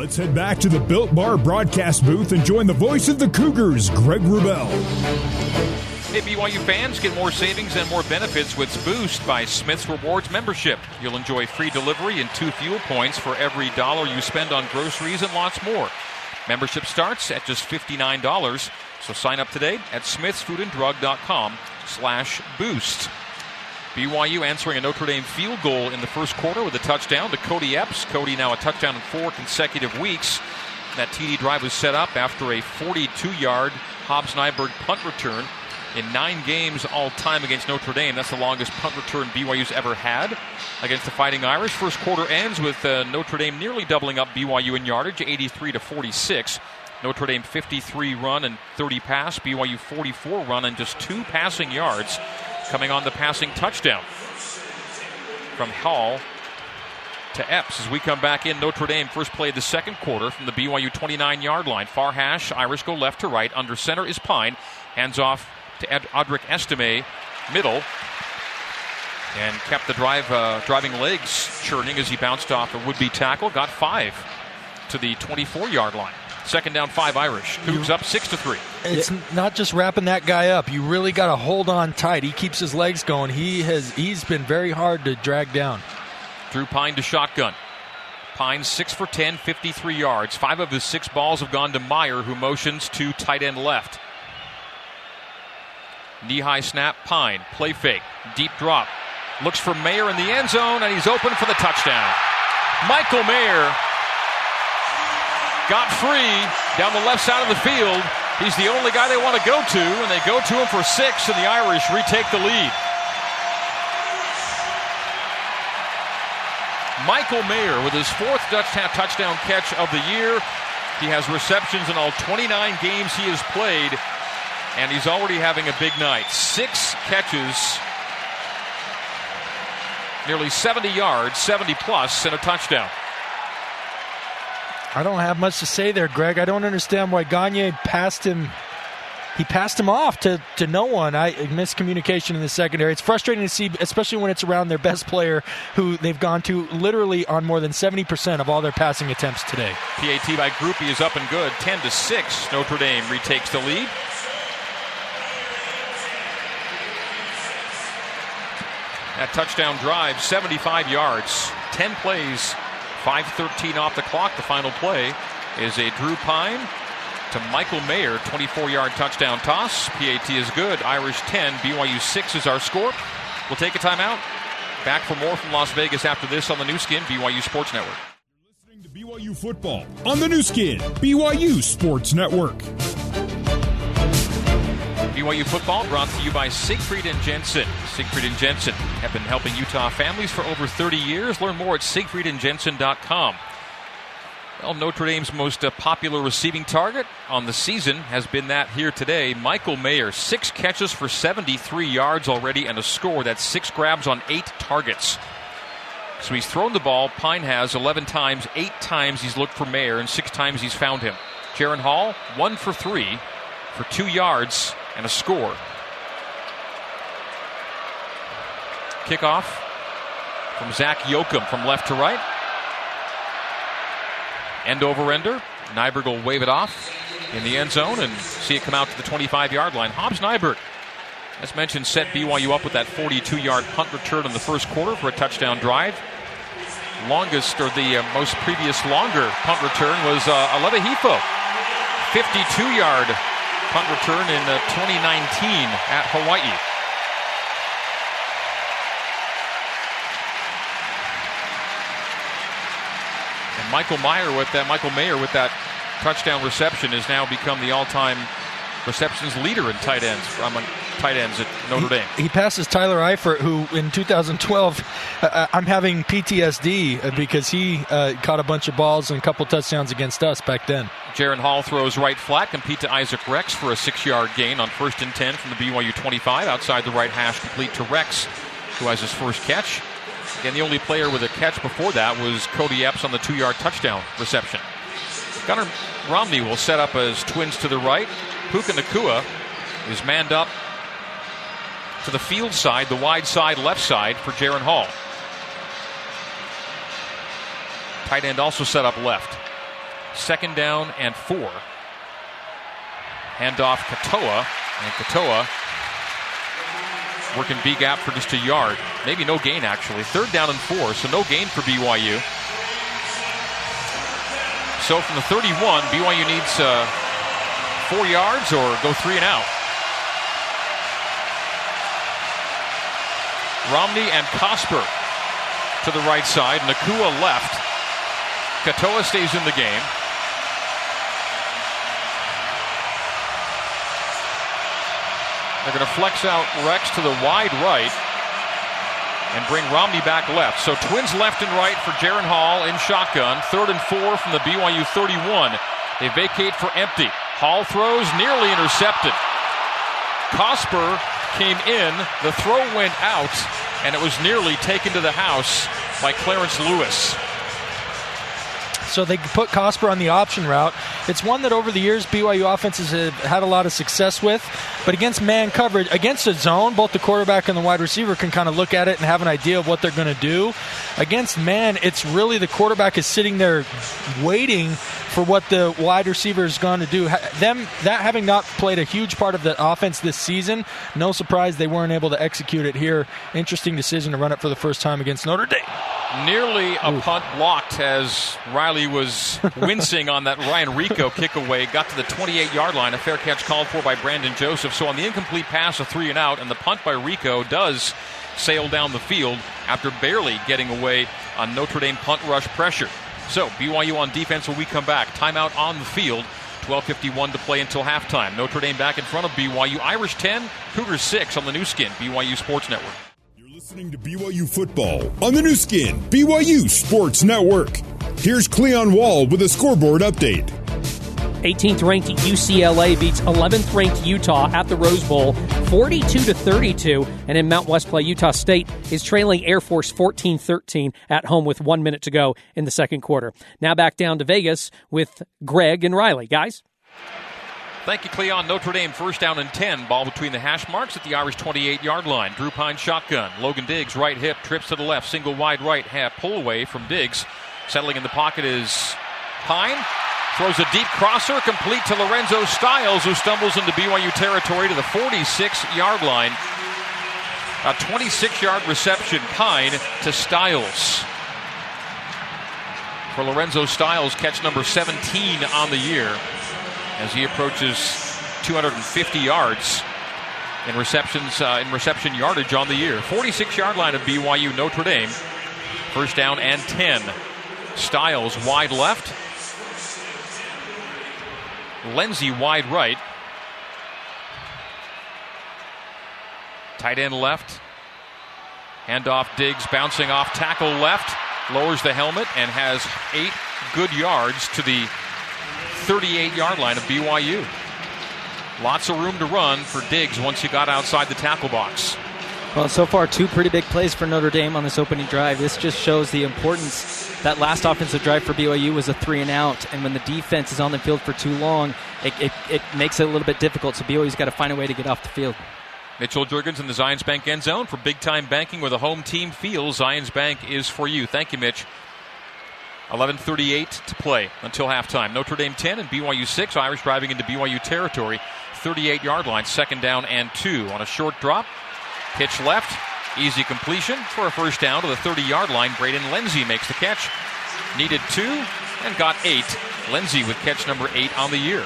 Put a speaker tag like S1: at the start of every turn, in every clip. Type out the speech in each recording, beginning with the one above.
S1: Let's head back to the Built Bar broadcast booth and join the voice of the Cougars, Greg Wrubell.
S2: Hey, BYU fans, get more savings and more benefits with Boost by Smith's Rewards membership. You'll enjoy free delivery and two fuel points for every dollar you spend on groceries and lots more. Membership starts at just $59, so sign up today at smithsfoodanddrug.com slash boost. BYU answering a Notre Dame field goal in the first quarter with a touchdown to Kody Epps. Kody now a touchdown in four consecutive weeks. That TD drive was set up after a 42-yard Hobbs Nyberg punt return in nine games all time against Notre Dame. That's the longest punt return BYU's ever had against the Fighting Irish. First quarter ends with uh, Notre Dame nearly doubling up BYU in yardage, 83 to 46. Notre Dame 53 run and 30 pass, BYU 44 run and just two passing yards coming on the passing touchdown from Hall to Epps as we come back in. Notre Dame first play the second quarter from the BYU 29 yard line. Far hash, Irish go left to right. Under center is Pyne. Hands off to Ed- Audric Estime, middle, and kept the drive uh, driving legs churning as he bounced off a would-be tackle. Got five to the 24-yard line. Second down, five Irish. Cougs up six to three.
S3: It's not just wrapping that guy up. You really got to hold on tight. He keeps his legs going. He has he's been very hard to drag down.
S2: Drew Pyne to shotgun. Pyne six for 10, 53 yards. Five of his six balls have gone to Mayer, who motions to tight end left. Knee high snap, Pyne. Play fake. Deep drop. Looks for Mayer in the end zone, and he's open for the touchdown. Michael Mayer got free down the left side of the field. He's the only guy they want to go to, and they go to him for six, and the Irish retake the lead. Michael Mayer with his fourth touchdown catch of the year. He has receptions in all 29 games he has played and he's already having a big night. Six catches, nearly 70 yards, 70 plus, and a touchdown.
S3: I don't have much to say there, Greg. I don't understand why Gagne passed him. He passed him off to, to no one. I miscommunication in the secondary. It's frustrating to see, especially when it's around their best player, who they've gone to literally on more than seventy percent of all their passing attempts today.
S2: PAT by Grupe is up and good, ten to six. Notre Dame retakes the lead. That touchdown drive, 75 yards, 10 plays, 5.13 off the clock. The final play is a Drew Pyne to Michael Mayer, 24 yard touchdown toss. PAT is good. Irish 10, BYU 6 is our score. We'll take a timeout. Back for more from Las Vegas after this on the Nu Skin, BYU Sports Network.
S1: You're listening to BYU football on the Nu Skin, BYU Sports Network.
S2: BYU football brought to you by Siegfried and Jensen. Siegfried and Jensen have been helping Utah families for over 30 years. Learn more at siegfriedandjensen.com. Well, Notre Dame's most uh, popular receiving target on the season has been that here today. Michael Mayer, six catches for 73 yards already and a score. That's six grabs on eight targets. So he's thrown the ball. Pyne has 11 times. Eight times he's looked for Mayer, and six times he's found him. Jaren Hall, one for three for two yards and a score. Kickoff from Zac Yoakam from left to right. End over ender. Nyberg will wave it off in the end zone and see it come out to the 25 yard line. Hobbs Nyberg, as mentioned, set BYU up with that 42 yard punt return in the first quarter for a touchdown drive. Longest or the uh, most previous longer punt return was uh, Aleva Hifo. 52 yard punt return in uh, 2019 at Hawaii. And Michael Mayer with that Michael Mayer with that touchdown reception has now become the all-time receptions leader in tight ends from tight ends at Notre Dame.
S3: He, he passes Tyler Eifert, who in 2012, uh, uh, I'm having PTSD uh, because he uh, caught a bunch of balls and a couple touchdowns against us back then.
S2: Jaren Hall throws right flat, compete to Isaac Rex for a six-yard gain on first and 10 from the BYU 25. Outside the right hash, complete to Rex, who has his first catch. Again, the only player with a catch before that was Kody Epps on the two-yard touchdown reception. Gunnar Romney will set up as twins to the right. Puka Nacua is manned up to the field side, the wide side, left side for Jaren Hall. Tight end also set up left. Second down and four. Handoff Katoa, and Katoa working B gap for just a yard. Maybe no gain, actually. Third down and four, so no gain for BYU. So from the 31, BYU needs uh, four yards or go three and out. Romney and Cosper to the right side. Nacua left. Katoa stays in the game. They're going to flex out Rex to the wide right and bring Romney back left. So twins left and right for Jaren Hall in shotgun. Third and four from the BYU 31. They vacate for empty. Hall throws nearly intercepted. Cosper came in, the throw went out, and it was nearly taken to the house by Clarence Lewis.
S3: So they put Cosper on the option route. It's one that over the years BYU offenses have had a lot of success with, but against man coverage, against a zone, both the quarterback and the wide receiver can kind of look at it and have an idea of what they're going to do. Against man, it's really the quarterback is sitting there waiting for what the wide receiver is going to do. Them that having not played a huge part of the offense this season, no surprise they weren't able to execute it here. Interesting decision to run it for the first time against Notre Dame.
S2: Nearly a Ooh. punt blocked as Riley was wincing on that Ryan Rehkow kick away. Got to the 28 yard line. A fair catch called for by Brandon Joseph. So on the incomplete pass, a three and out, and the punt by Rehkow does sail down the field after barely getting away on Notre Dame punt rush pressure. So BYU on defense when we come back. Timeout on the field. 12:51 to play until halftime. Notre Dame back in front of BYU. Irish 10, Cougars 6 on the Nu Skin BYU Sports Network.
S1: Listening to BYU football on the Nu Skin, BYU Sports Network. Here's Cleon Wall with a scoreboard update.
S4: 18th ranked UCLA beats 11th ranked Utah at the Rose Bowl 42 to 32 and in Mount West play Utah State is trailing Air Force 14-13 at home with 1 minute to go in the second quarter. Now back down to Vegas with Greg and Riley. Guys
S2: Thank you, Cleon. Notre Dame first down and 10. Ball between the hash marks at the Irish 28 yard line. Drew Pyne shotgun. Logan Diggs right hip, trips to the left, single wide right, half pull away from Diggs. Settling in the pocket is Pyne. Throws a deep crosser complete to Lorenzo Styles, who stumbles into BYU territory to the 46 yard line. A 26 yard reception, Pyne to Styles. For Lorenzo Styles, catch number 17 on the year as he approaches 250 yards in receptions uh, in reception yardage on the year. 46 yard line of BYU Notre Dame. First down and 10. Styles wide left. Lenzy wide right. Tight end left. Handoff Diggs bouncing off tackle left. Lowers the helmet and has eight good yards to the 38 yard line of BYU. Lots of room to run for Diggs once he got outside the tackle box.
S5: Well, so far, two pretty big plays for Notre Dame on this opening drive. This just shows the importance. That last offensive drive for BYU was a three and out, and when the defense is on the field for too long, it, it, it makes it a little bit difficult. So BYU's got to find a way to get off the field.
S2: Mitchell Juergens in the Zions Bank end zone for big time banking where the home team feels Zions Bank is for you. Thank you, Mitch. 11:38 to play until halftime. Notre Dame 10 and BYU 6. Irish driving into BYU territory. 38 yard line, second down and two on a short drop. Pitch left, easy completion for a first down to the 30 yard line. Braden Lenzy makes the catch. Needed two and got eight. Lenzy with catch number eight on the year.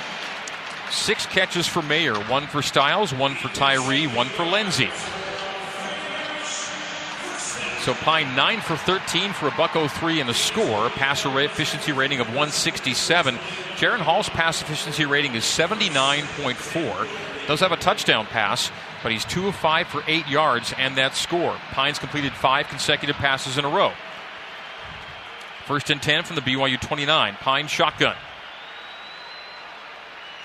S2: Six catches for Mayer, one for Styles, one for Tyree, one for Lenzy. So Pyne 9 for 13 for a buck 03 in the score. Passer efficiency rating of 167. Jaren Hall's pass efficiency rating is 79.4. Does have a touchdown pass, but he's 2 of 5 for 8 yards and that score. Pyne's completed 5 consecutive passes in a row. First and 10 from the BYU 29. Pyne shotgun.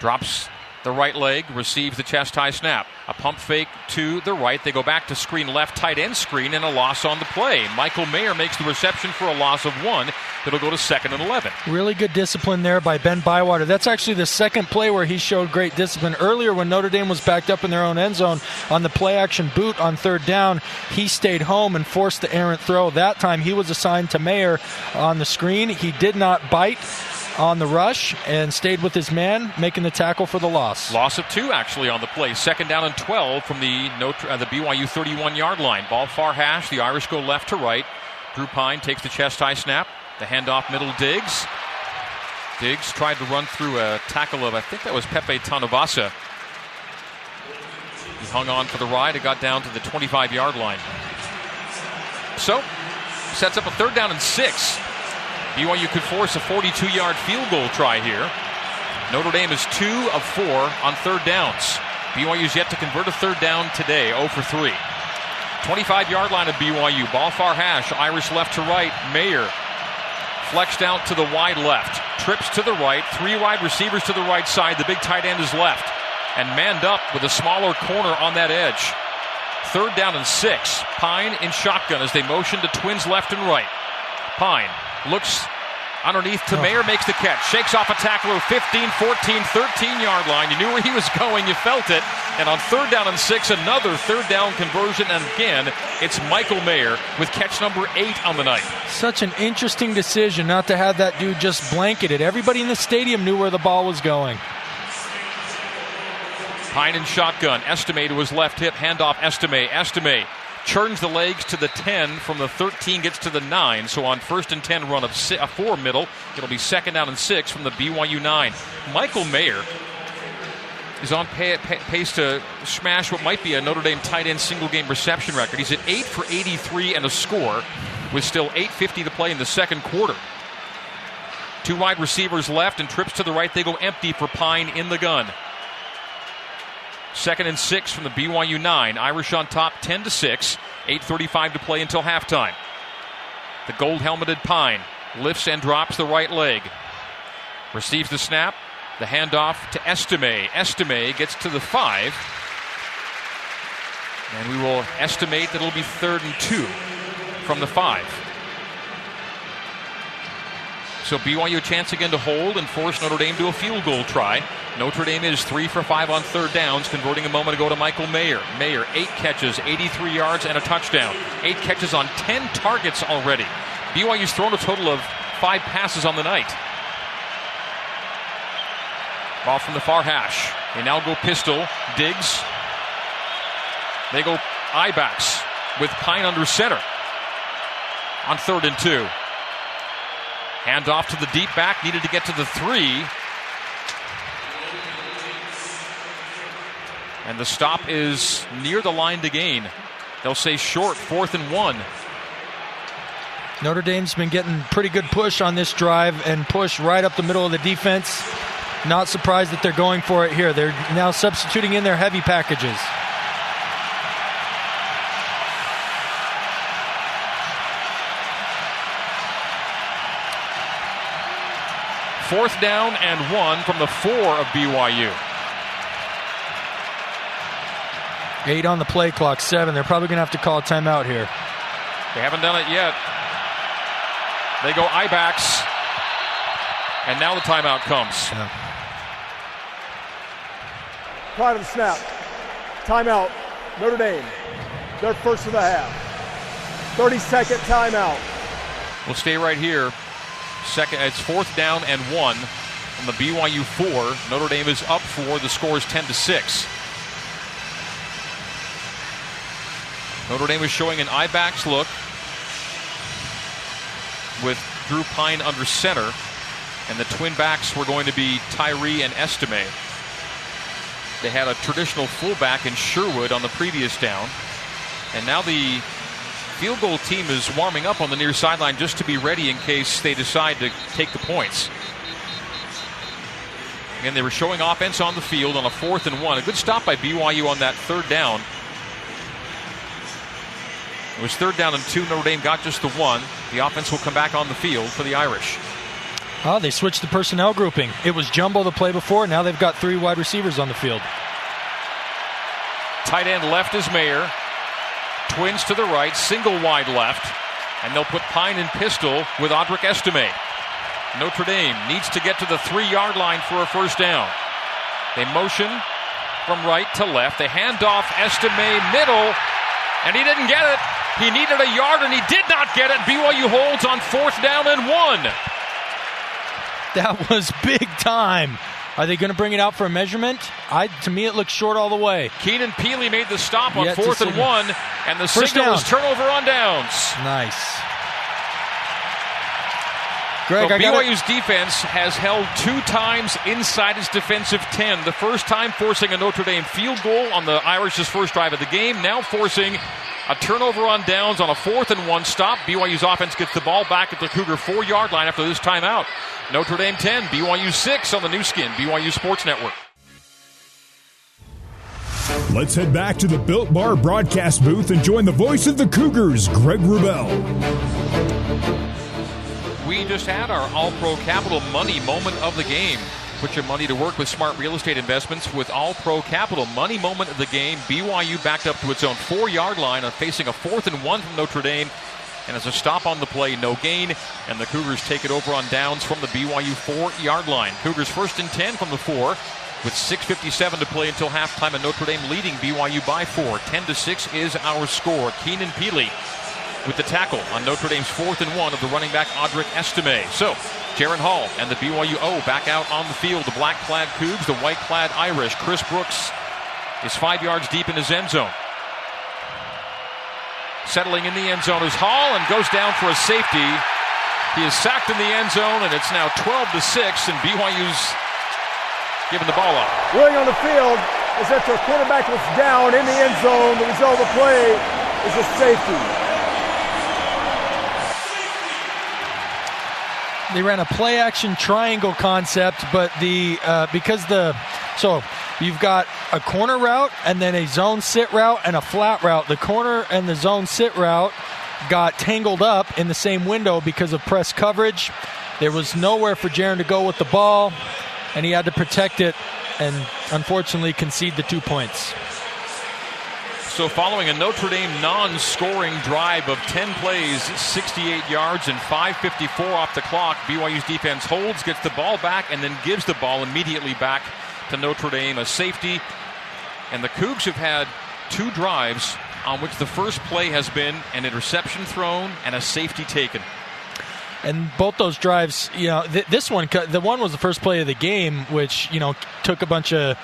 S2: Drops the right leg, receives the chest high snap. A pump fake to the right. They go back to screen left, tight end screen, and a loss on the play. Michael Mayer makes the reception for a loss of one. It'll go to second and 11.
S3: Really good discipline there by Ben Bywater. That's actually the second play where he showed great discipline. Earlier, when Notre Dame was backed up in their own end zone on the play action boot on third down, he stayed home and forced the errant throw. That time, he was assigned to Mayer on the screen. He did not bite on the rush and stayed with his man, making the tackle for the loss.
S2: Loss of two actually on the play. Second down and 12 from the uh, the BYU 31 yard line. Ball far hash. The Irish go left to right. Drew Pyne takes the chest high snap. The handoff middle digs. Diggs tried to run through a tackle of I think that was Pepe Tanuvasa. He hung on for the ride. It got down to the 25 yard line. So sets up a third down and six. BYU could force a 42 yard field goal try here. Notre Dame is two of four on third downs. BYU's yet to convert a third down today, 0 for 3. 25 yard line of BYU. Ball far hash. Irish left to right. Mayer flexed out to the wide left. Trips to the right. Three wide receivers to the right side. The big tight end is left. And manned up with a smaller corner on that edge. Third down and six. Pyne in shotgun as they motion to twins left and right. Pyne looks underneath to Mayer, makes the catch, shakes off a tackler 15, 14, 13 yard line. You knew where he was going, you felt it. And on third down and six, another third down conversion. And again, it's Michael Mayer with catch number eight on the night.
S3: Such an interesting decision not to have that dude just blanketed. Everybody in the stadium knew where the ball was going.
S2: Pyne in shotgun. Estime was left hip. Handoff Estimate. Estime churns the legs to the 10 from the 13 gets to the 9 so on first and 10 run of a uh, 4 middle. It'll be second down and 6 from the BYU 9 Michael Mayer is on pace to smash what might be a Notre Dame tight end single game reception record. He's at 8 for 83 and a score with still 8.50 to play in the second quarter. Two wide receivers left and trips to the right. They go empty for Pyne in the gun Second and six from the BYU nine. Irish on top, ten to six. Eight thirty-five to play until halftime. The gold-helmeted Pyne lifts and drops the right leg. Receives the snap. The handoff to Estime. Estime gets to the five. And we will estimate that it'll be third and two from the five. So BYU a chance again to hold and force Notre Dame to a field goal try. Notre Dame is three for five on third downs, converting a moment ago to Michael Mayer. Mayer, eight catches, 83 yards, and a touchdown. Eight catches on 10 targets already. BYU's thrown a total of five passes on the night. Ball from the far hash. They now go pistol. Diggs. They go Ibex with Pyne under center on third and two. Hand off to the deep back, needed to get to the three. And the stop is near the line to gain. They'll say short, fourth and one.
S3: Notre Dame's been getting pretty good push on this drive and push right up the middle of the defense. Not surprised that they're going for it here. They're now substituting in their heavy packages.
S2: Fourth down and one from the four of BYU.
S3: Eight on the play clock, seven. They're probably going to have to call a timeout here.
S2: They haven't done it yet. They go Ibex, and now the timeout comes. Yeah.
S6: Prior to the snap, timeout, Notre Dame. Their first of the half. 30 second timeout.
S2: We'll stay right here. Second, it's fourth down and one from the BYU four. Notre Dame is up four. The score is 10 to 6. Notre Dame is showing an I-backs look with Drew Pyne under center, and the twin backs were going to be Tyree and Estime. They had a traditional fullback in Sherwood on the previous down, and now the field goal team is warming up on the near sideline just to be ready in case they decide to take the points. And they were showing offense on the field on a fourth and one. A good stop by BYU on that third down. It was third down and two. Notre Dame got just the one. The offense will come back on the field for the Irish.
S3: Oh, they switched the personnel grouping. It was jumbo the play before. Now they've got three wide receivers on the field.
S2: Tight end left is Mayer. Twins to the right, single wide left, and they'll put Pyne in pistol with Audric Estime. Notre Dame needs to get to the three yard line for a first down. They motion from right to left. They hand off Estime middle, and he didn't get it. He needed a yard and he did not get it. BYU holds on fourth down and one.
S3: That was big time. Are they going to bring it out for a measurement? I to me it looks short all the way.
S2: Keenan Pili made the stop on
S3: Yet
S2: fourth and one, and the
S3: First
S2: signal
S3: down.
S2: is turnover on downs.
S3: Nice.
S2: So
S3: Greg, I got
S2: BYU's defense has held two times inside its defensive 10. The first time forcing a Notre Dame field goal on the Irish's first drive of the game, now forcing a turnover on downs on a fourth and one stop. BYU's offense gets the ball back at the Cougar four yard line after this timeout. Notre Dame 10, BYU 6 on the Nu Skin, BYU Sports Network.
S1: Let's head back to the Built Bar broadcast booth and join the voice of the Cougars, Greg Wrubell.
S2: We just had our All Pro Capital Money moment of the game. Put your money to work with smart real estate investments with All Pro Capital. Money moment of the game. BYU backed up to its own four yard line on facing a fourth and one from Notre Dame. And as a stop on the play, no gain. And the Cougars take it over on downs from the BYU four yard line. Cougars first and 10 from the four with 6.57 to play until halftime. And Notre Dame leading BYU by four. 10 to 6 is our score. Keenan Pili with the tackle on Notre Dame's fourth and one of the running back Audric Estime. So, Jaren Hall and the BYU O back out on the field. The black clad Cougs, the white clad Irish. Chris Brooks is five yards deep in his end zone. Settling in the end zone is Hall and goes down for a safety. He is sacked in the end zone, and it's now 12 to 6, and BYU's giving the ball up.
S6: Ruling on the field is that the quarterback was down in the end zone. The result of the play is a safety.
S3: They ran a play action triangle concept, but the uh, because the so you've got a corner route and then a zone sit route and a flat route. The corner and the zone sit route got tangled up in the same window because of press coverage. There was nowhere for Jaren to go with the ball, and he had to protect it, and unfortunately concede the two points.
S2: So, following a Notre Dame non scoring drive of 10 plays, 68 yards, and 5.54 off the clock, BYU's defense holds, gets the ball back, and then gives the ball immediately back to Notre Dame, a safety. And the Cougs have had two drives on which the first play has been an interception thrown and a safety taken.
S3: And both those drives, you know, th- this one, the one was the first play of the game, which you know took a bunch of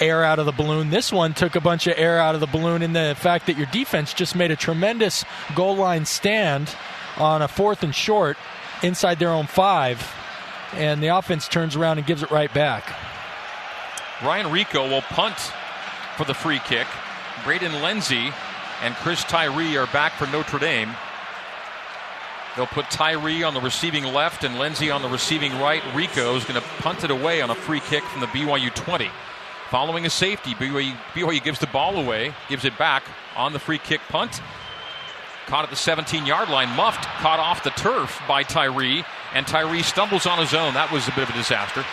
S3: air out of the balloon. This one took a bunch of air out of the balloon in the fact that your defense just made a tremendous goal line stand on a fourth and short inside their own five, and the offense turns around and gives it right back.
S2: Ryan Rehkow will punt for the free kick. Braden Lenzy and Chris Tyree are back for Notre Dame. They'll put Tyree on the receiving left and Lenzy on the receiving right. Rehkow is going to punt it away on a free kick from the BYU 20. Following a safety, BYU, BYU gives the ball away, gives it back on the free kick punt. Caught at the 17 yard line, muffed, caught off the turf by Tyree, and Tyree stumbles on his own. That was a bit of a disaster.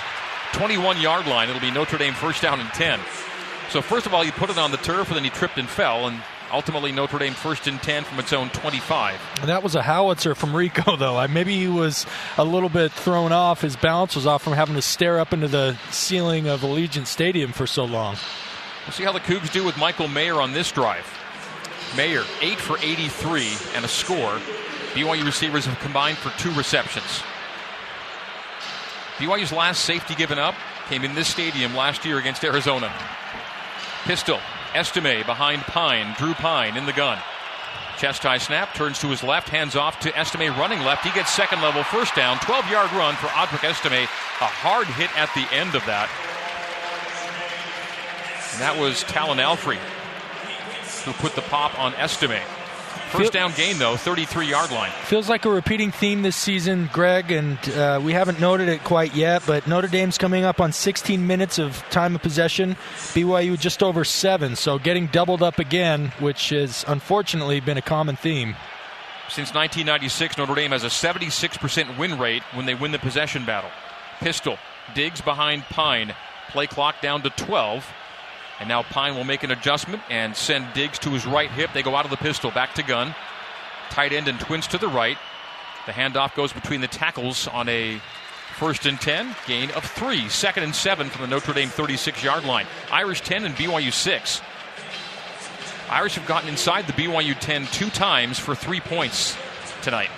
S2: 21 yard line, it'll be Notre Dame first down and 10. So, first of all, he put it on the turf, and then he tripped and fell, and ultimately Notre Dame first and 10 from its own 25.
S3: And that was a howitzer from Rehkow, though. I, maybe he was a little bit thrown off. His balance was off from having to stare up into the ceiling of Allegiant Stadium for so long.
S2: We'll see how the Cougs do with Michael Mayer on this drive. Mayer, 8 for 83 and a score. BYU receivers have combined for two receptions. BYU's last safety given up came in this stadium last year against Arizona. Pistol, Estime behind Pyne, Drew Pyne in the gun. Chest high snap, turns to his left, hands off to Estime running left. He gets second level first down, 12 yard run for Audric Estime. A hard hit at the end of that. And that was Talon Alfrey who put the pop on Estime. First down gain, though, 33 yard line.
S3: Feels like a repeating theme this season, Greg, and uh, we haven't noted it quite yet, but Notre Dame's coming up on 16 minutes of time of possession. BYU just over seven, so getting doubled up again, which has unfortunately been a common theme.
S2: Since 1996, Notre Dame has a 76% win rate when they win the possession battle. Pistol Diggs behind Pyne. Play clock down to 12. And now Pyne will make an adjustment and send Diggs to his right hip. They go out of the pistol, back to gun. Tight end and twins to the right. The handoff goes between the tackles on a first and 10, gain of three. Second and seven from the Notre Dame 36 yard line. Irish 10 and BYU 6. Irish have gotten inside the BYU 10 two times for three points tonight.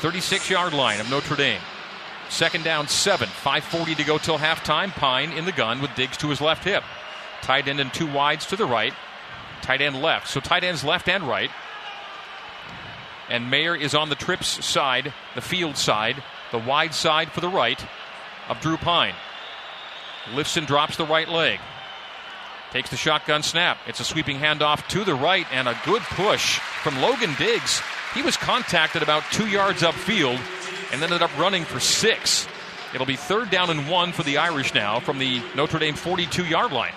S2: 36 yard line of Notre Dame. Second down, seven. 5.40 to go till halftime. Pyne in the gun with Diggs to his left hip. Tight end and two wides to the right. Tight end left. So tight ends left and right. And Mayer is on the trips side, the field side, the wide side for the right of Drew Pyne. Lifts and drops the right leg. Takes the shotgun snap. It's a sweeping handoff to the right and a good push from Logan Diggs. He was contacted about two yards upfield and ended up running for six. It'll be third down and one for the Irish now from the Notre Dame 42 yard line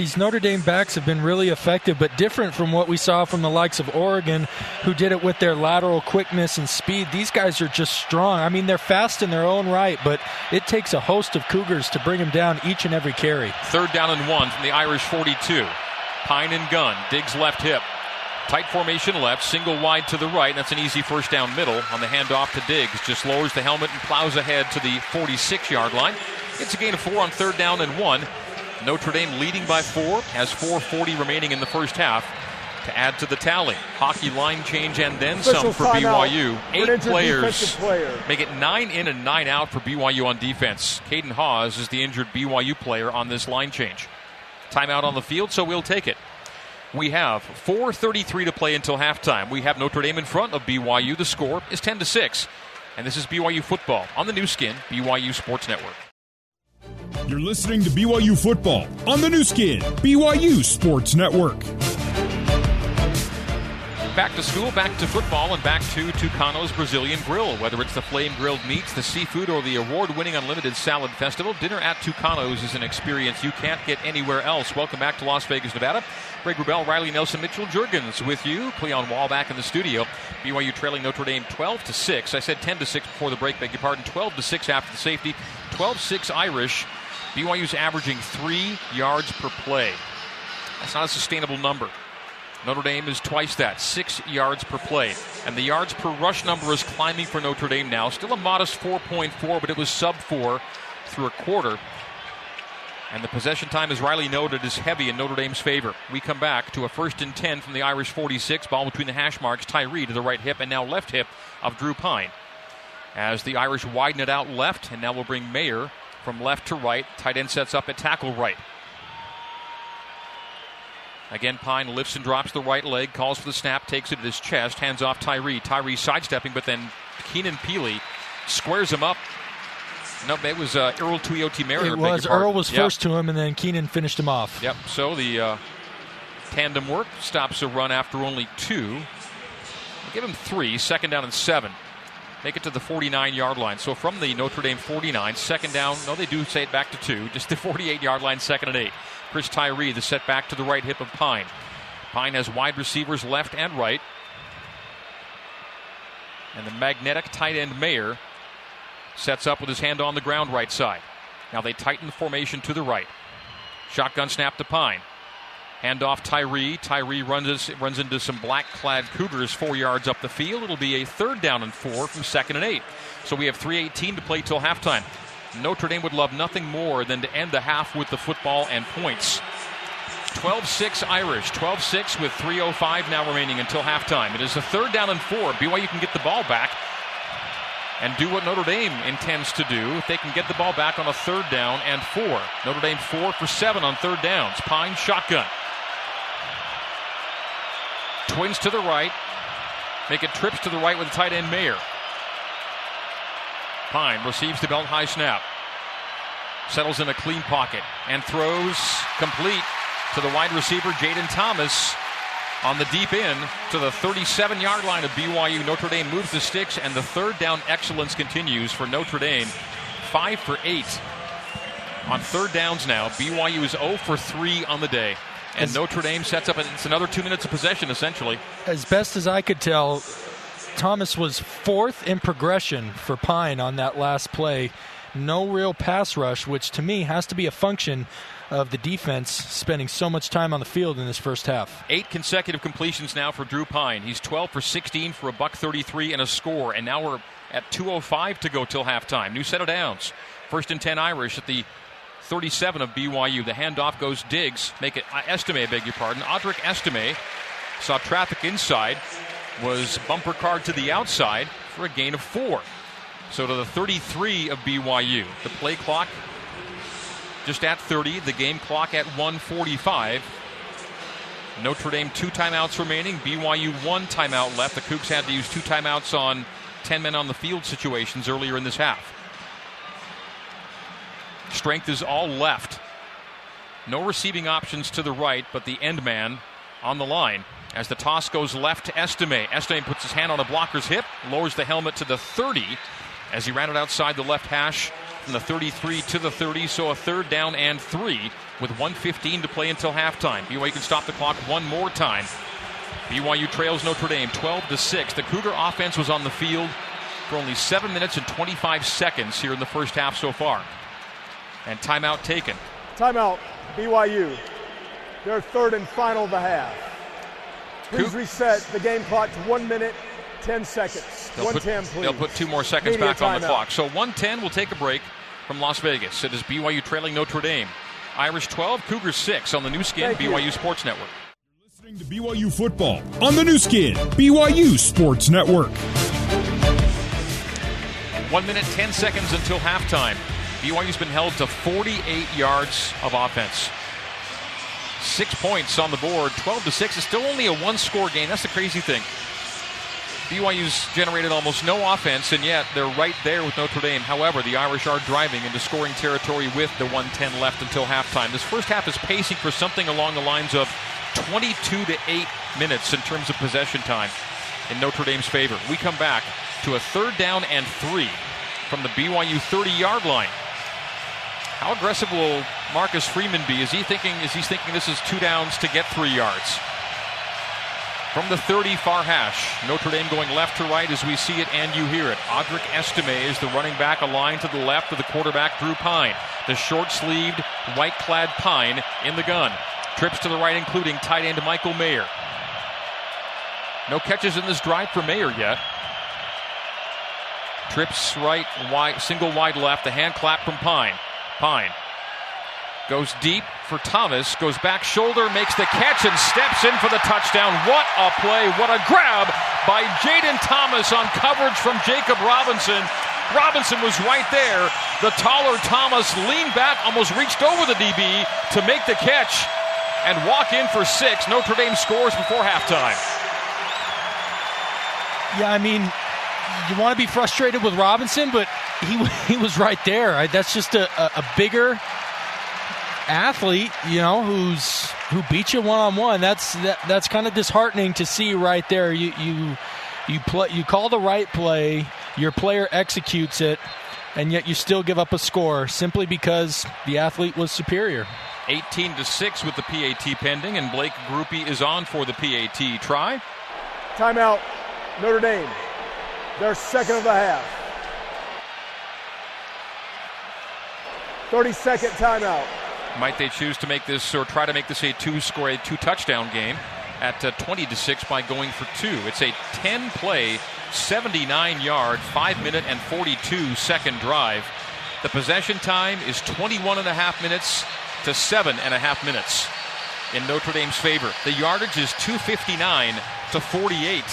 S3: these Notre Dame backs have been really effective, but different from what we saw from the likes of Oregon, who did it with their lateral quickness and speed. These guys are just strong. I mean, they're fast in their own right, but it takes a host of Cougars to bring them down each and every carry.
S2: Third down and one from the Irish 42. Pyne and gun. Diggs left hip. Tight formation left, single wide to the right. That's an easy first down middle on the handoff to Diggs. Just lowers the helmet and plows ahead to the 46 yard line. It's a gain of four on third down and one. Notre Dame leading by four, has 4.40 remaining in the first half to add to the tally. Hockey line change and then some for BYU.
S6: Eight
S2: players
S6: player.
S2: make it nine in and nine out for BYU on defense. Caden Hawes is the injured BYU player on this line change. Timeout on the field, so we'll take it. We have 4:33 to play until halftime. We have Notre Dame in front of BYU. The score is 10 to 6, and this is BYU football on the Nu Skin BYU Sports Network.
S1: You're listening to BYU football on the Nu Skin, BYU Sports Network.
S2: Back to school, back to football, and back to Tucano's Brazilian Grill. Whether it's the flame grilled meats, the seafood, or the award winning unlimited salad festival, dinner at Tucano's is an experience you can't get anywhere else. Welcome back to Las Vegas, Nevada. Greg Wrubell, Riley Nelson, Mitchell Juergens with you. Cleon Wall back in the studio. BYU trailing Notre Dame 12 to 6. I said 10 to 6 before the break, beg your pardon. 12 to 6 after the safety. 12 6 Irish. BYU's averaging three yards per play. That's not a sustainable number. Notre Dame is twice that, six yards per play. And the yards per rush number is climbing for Notre Dame now. Still a modest 4.4, but it was sub 4 through a quarter. And the possession time, as Riley noted, is heavy in Notre Dame's favor. We come back to a first and 10 from the Irish 46. Ball between the hash marks. Tyree to the right hip and now left hip of Drew Pyne. As the Irish widen it out left, and now we'll bring Mayer from left to right. Tight end sets up at tackle right. Again, Pyne lifts and drops the right leg, calls for the snap, takes it at his chest, hands off Tyree. Tyree sidestepping, but then Keenan Pili squares him up. No, it was uh, Earl Tuioti Mariner.
S3: It was. Earl was yep. first to him, and then Keenan finished him off.
S2: Yep. So the uh, tandem work stops a run after only two. We'll give him three, second down and seven make it to the 49 yard line. So from the Notre Dame 49, second down, no, they do say it back to two, just the 48 yard line, second and eight. Chris Tyree, the set back to the right hip of Pyne. Pyne has wide receivers left and right. And the magnetic tight end Mayer sets up with his hand on the ground right side. Now they tighten the formation to the right. Shotgun snap to Pyne. Handoff Tyree. Tyree runs runs into some black clad Cougars four yards up the field. It'll be a third down and four from second and eight. So we have 3.18 to play till halftime. Notre Dame would love nothing more than to end the half with the football and points. 12 6 Irish, 12 6 with 3.05 now remaining until halftime. It is a third down and four. BYU can get the ball back and do what Notre Dame intends to do if they can get the ball back on a third down and four. Notre Dame four for seven on third downs. Pyne shotgun. Twins to the right. Making trips to the right with the tight end Mayer. Pyne receives the belt high snap. Settles in a clean pocket and throws complete to the wide receiver Jayden Thomas on the deep end to the 37 yard line of BYU. Notre Dame moves the sticks, and the third down excellence continues for Notre Dame. Five for eight on third downs now. BYU is 0 for 3 on the day. And as, Notre Dame sets up, it's another two minutes of possession, essentially.
S3: As best as I could tell, Thomas was fourth in progression for Pyne on that last play. No real pass rush, which to me has to be a function of the defense spending so much time on the field in this first half.
S2: Eight consecutive completions now for Drew Pyne. He's 12 for 16 for a buck 33 and a score. And now we're at 2:05 to go till halftime. New set of downs. First and 10 Irish at the 37 of BYU. The handoff goes Diggs. Make it Estime, beg your pardon. Audric Estime saw traffic inside, was bumper card to the outside, for a gain of four. So to the 33 of BYU. The play clock just at 30, the game clock at 145. Notre Dame two timeouts remaining. BYU one timeout left. The Cougs had to use two timeouts on 10 men on the field situations earlier in this half. Strength is all left. No receiving options to the right, but the end man on the line. As the toss goes left to Estime. Estime puts his hand on a blocker's hip, lowers the helmet to the 30 as he ran it outside the left hash from the 33 to the 30. So a third down and three with 115 to play until halftime. BYU can stop the clock one more time. BYU trails Notre Dame 12 to 6. The Cougar offense was on the field for only 7 minutes and 25 seconds here in the first half so far. And timeout taken.
S6: Timeout, BYU. Their third and final of the half. Please
S2: Coug-
S6: reset the game clock to 1 minute 10 seconds.
S2: They'll put,
S6: 110, please.
S2: they'll put two more seconds
S6: Media
S2: back on the
S6: timeout.
S2: clock. So 110 will take a break from Las Vegas. It is BYU trailing Notre Dame. Irish 12, Cougars 6 on the Nu Skin
S6: Thank you.
S2: BYU Sports Network.
S1: Listening to BYU football on the Nu Skin, BYU Sports Network.
S2: One minute, 10 seconds until halftime. BYU's been held to 48 yards of offense. Six points on the board, 12 to 6. It's still only a one score game. That's the crazy thing. BYU's generated almost no offense, and yet they're right there with Notre Dame. However, the Irish are driving into scoring territory with the 110 left until halftime. This first half is pacing for something along the lines of 22 to 8 minutes in terms of possession time in Notre Dame's favor. We come back to a third down and three from the BYU 30 yard line. How aggressive will Marcus Freeman be? Is he thinking? Is he thinking this is two downs to get three yards? From the 30 far hash, Notre Dame going left to right as we see it and you hear it. Audric Estime is the running back, aligned to the left of the quarterback Drew Pyne. The short-sleeved, white-clad Pyne in the gun. Trips to the right, including tight end Michael Mayer. No catches in this drive for Mayer yet. Trips right, wide, single wide left. The hand clap from Pyne. Pyne goes deep for Thomas, goes back shoulder, makes the catch, and steps in for the touchdown. What a play! What a grab by Jayden Thomas on coverage from Jacob Robinson. Robinson was right there. The taller Thomas leaned back, almost reached over the DB to make the catch and walk in for six. Notre Dame scores before halftime.
S3: Yeah, I mean, you want to be frustrated with Robinson, but he he was right there. That's just a, a, a bigger athlete, you know, who's who beat you one on one. That's that, that's kind of disheartening to see right there. You you you play you call the right play, your player executes it, and yet you still give up a score simply because the athlete was superior.
S2: 18 to 6 with the PAT pending, and Blake Grupe is on for the PAT try.
S6: Timeout, Notre Dame. Their second of the half. 30 second timeout.
S2: Might they choose to make this or try to make this a two score, a two touchdown game at uh, 20 to 6 by going for two? It's a 10 play, 79 yard, 5 minute and 42 second drive. The possession time is 21 and a half minutes to 7 and a half minutes in Notre Dame's favor. The yardage is 259 to 48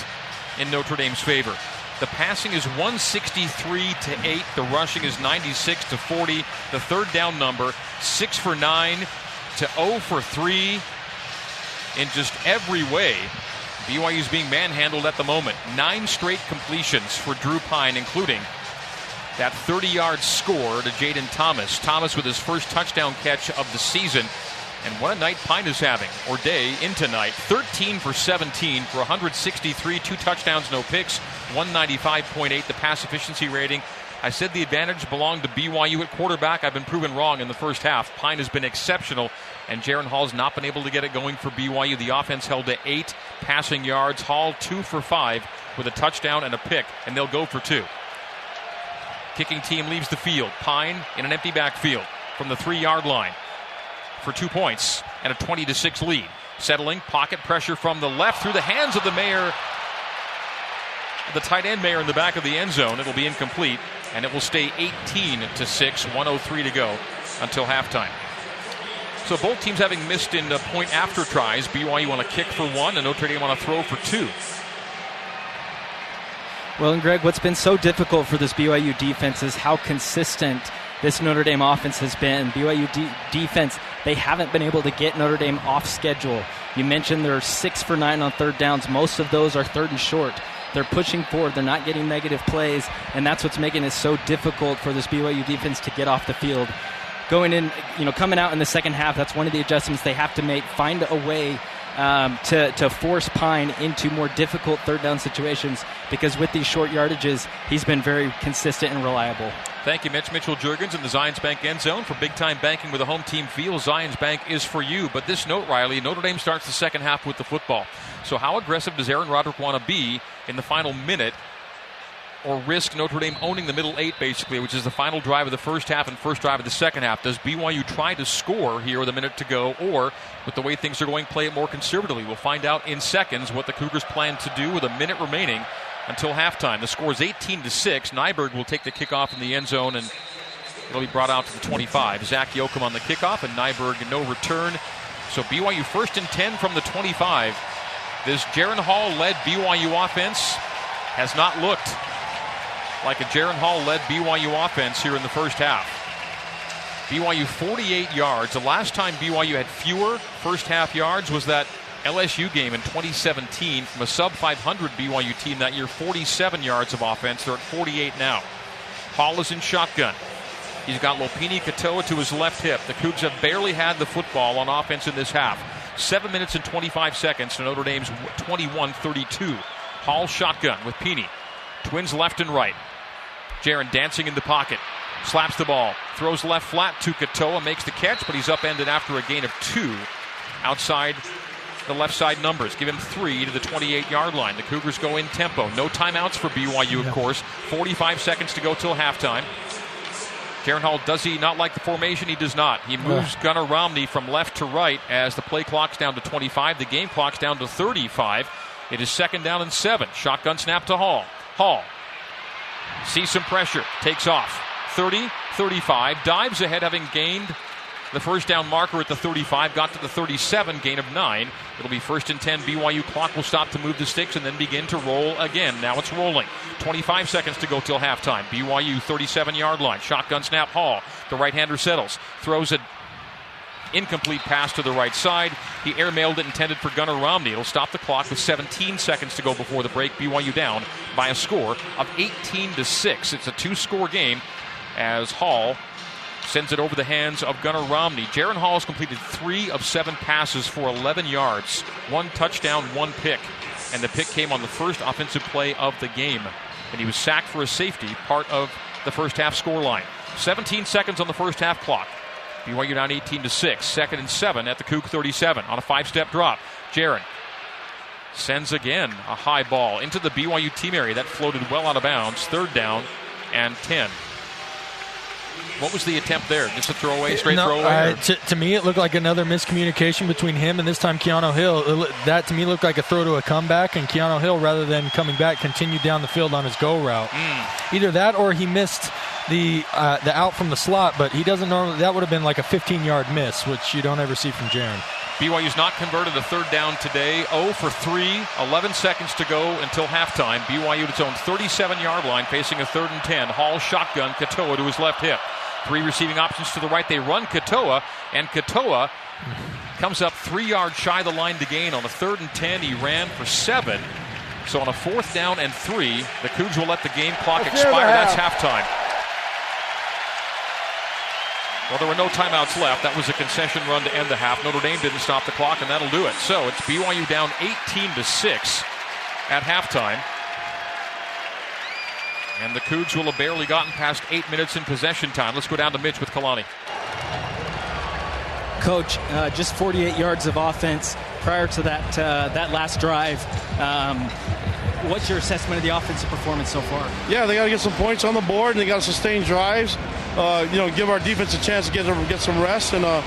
S2: in Notre Dame's favor. The passing is 163 to 8. The rushing is 96 to 40. The third down number, 6 for 9 to 0 for 3 in just every way. BYU is being manhandled at the moment. Nine straight completions for Drew Pyne, including that 30 yard score to Jayden Thomas. Thomas with his first touchdown catch of the season. And what a night Pyne is having, or day into night. 13 for 17 for 163, two touchdowns, no picks, 195.8 the pass efficiency rating. I said the advantage belonged to BYU at quarterback. I've been proven wrong in the first half. Pyne has been exceptional, and Jaren Hall's not been able to get it going for BYU. The offense held to eight passing yards. Hall two for five with a touchdown and a pick, and they'll go for two. Kicking team leaves the field. Pyne in an empty backfield from the three yard line for two points and a 20 to 6 lead. Settling, pocket pressure from the left through the hands of the mayor. The tight end mayor in the back of the end zone. It'll be incomplete, and it will stay 18 to 6, 103 to go until halftime. So both teams having missed in uh, point after tries. BYU on a kick for one, and Notre Dame on a throw for two.
S5: Well, and Greg, what's been so difficult for this BYU defense is how consistent this Notre Dame offense has been. BYU de- defense, they haven't been able to get Notre Dame off schedule. You mentioned they're six for nine on third downs. Most of those are third and short. They're pushing forward. They're not getting negative plays, and that's what's making it so difficult for this BYU defense to get off the field. Going in, you know, coming out in the second half, that's one of the adjustments they have to make. Find a way um, to, to force Pyne into more difficult third down situations because with these short yardages, he's been very consistent and reliable.
S2: Thank you, Mitch. Mitchell Juergens in the Zions Bank end zone for big time banking with a home team feel. Zions Bank is for you. But this note, Riley, Notre Dame starts the second half with the football. So, how aggressive does Aaron Roderick want to be in the final minute or risk Notre Dame owning the middle eight, basically, which is the final drive of the first half and first drive of the second half. Does BYU try to score here with a minute to go, or with the way things are going, play it more conservatively? We'll find out in seconds what the Cougars plan to do with a minute remaining until halftime. The score is 18 to 6. Nyberg will take the kickoff in the end zone and it'll be brought out to the 25. Zac Yoakam on the kickoff and Nyberg no return. So BYU first and 10 from the 25. This Jaren Hall led BYU offense has not looked like a Jaren Hall led BYU offense here in the first half. BYU 48 yards. The last time BYU had fewer first half yards was that LSU game in 2017 from a sub 500 BYU team that year, 47 yards of offense. They're at 48 now. Hall is in shotgun. He's got Lopini Katoa to his left hip. The Cougs have barely had the football on offense in this half. Seven minutes and 25 seconds to Notre Dame's 21 32. Hall shotgun with Pini. Twins left and right. Jaren dancing in the pocket. Slaps the ball. Throws left flat to Katoa. Makes the catch, but he's upended after a gain of two outside the left side numbers. Give him three to the 28 yard line. The Cougars go in tempo. No timeouts for BYU, of course. 45 seconds to go till halftime. Jaren Hall, does he not like the formation? He does not. He moves yeah. Gunnar Romney from left to right as the play clock's down to 25. The game clock's down to 35. It is second down and seven. Shotgun snap to Hall. Hall sees some pressure, takes off. 30, 35, dives ahead, having gained the first down marker at the 35, got to the 37, gain of nine. It'll be first and 10. BYU clock will stop to move the sticks and then begin to roll again. Now it's rolling. 25 seconds to go till halftime. BYU 37 yard line. Shotgun snap Hall. The right hander settles. Throws a incomplete pass to the right side. He airmailed it intended for Gunnar Romney. It'll stop the clock with 17 seconds to go before the break. BYU down by a score of 18 to 6. It's a two score game as Hall sends it over the hands of Gunnar Romney. Jaren Hall has completed three of seven passes for 11 yards, one touchdown, one pick. And the pick came on the first offensive play of the game. And he was sacked for a safety, part of the first half score line. 17 seconds on the first half clock. BYU down 18 to 6. Second and 7 at the Coug 37 on a five step drop. Jaren sends again a high ball into the BYU team area that floated well out of bounds. Third down and 10. What was the attempt there? Just a throwaway, straight no, throwaway? Uh,
S3: to, to, me, it looked like another miscommunication between him and this time Keanu Hill. It, that to me looked like a throw to a comeback, and Keanu Hill, rather than coming back, continued down the field on his go route. Mm. Either that or he missed the uh, the out from the slot, but he doesn't normally. That would have been like a 15 yard miss, which you don't ever see from Jaren.
S2: BYU's not converted a third down today. 0 for 3, 11 seconds to go until halftime. BYU at its own 37 yard line, facing a third and 10. Hall shotgun, Katoa to his left hip. Three receiving options to the right. They run Katoa, and Katoa comes up three yards shy of the line to gain on a third and 10. He ran for seven. So on a fourth down and three, the Cougs will let the game clock expire. That's halftime. Well, there were no timeouts left. That was a concession run to end the half. Notre Dame didn't stop the clock, and that'll do it. So it's BYU down 18 to 6 at halftime. And the Cougs will have barely gotten past eight minutes in possession time. Let's go down to Mitch with Kalani.
S5: Coach, uh, just 48 yards of offense prior to that uh, that last drive. Um, what's your assessment of the offensive performance so far?
S7: Yeah, they got to get some points on the board, and they got to sustain drives. Uh, you know, give our defense a chance to get get some rest. And uh,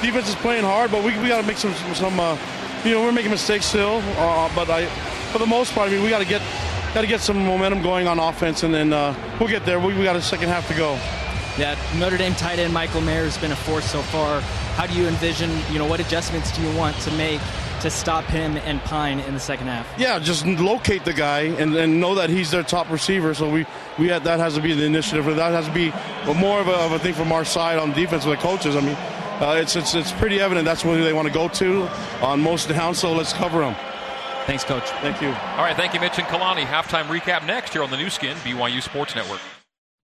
S7: defense is playing hard, but we, we got to make some some. Uh, you know, we're making mistakes still, uh, but I, for the most part, I mean, we got to get got to get some momentum going on offense, and then uh, we'll get there. We, we got a second half to go.
S5: Yeah, Notre Dame tight end Michael Mayer has been a force so far. How do you envision, you know, what adjustments do you want to make to stop him and Pyne in the second half?
S7: Yeah, just locate the guy and, and know that he's their top receiver. So we, we had, that has to be the initiative. That has to be more of a, of a thing from our side on defense with the coaches. I mean, uh, it's, it's, it's pretty evident that's where they want to go to on most downs, so let's cover them.
S5: Thanks, Coach.
S7: Thank you.
S2: All right, thank you, Mitch and Kalani. Halftime recap next here on the Nu Skin, BYU Sports Network.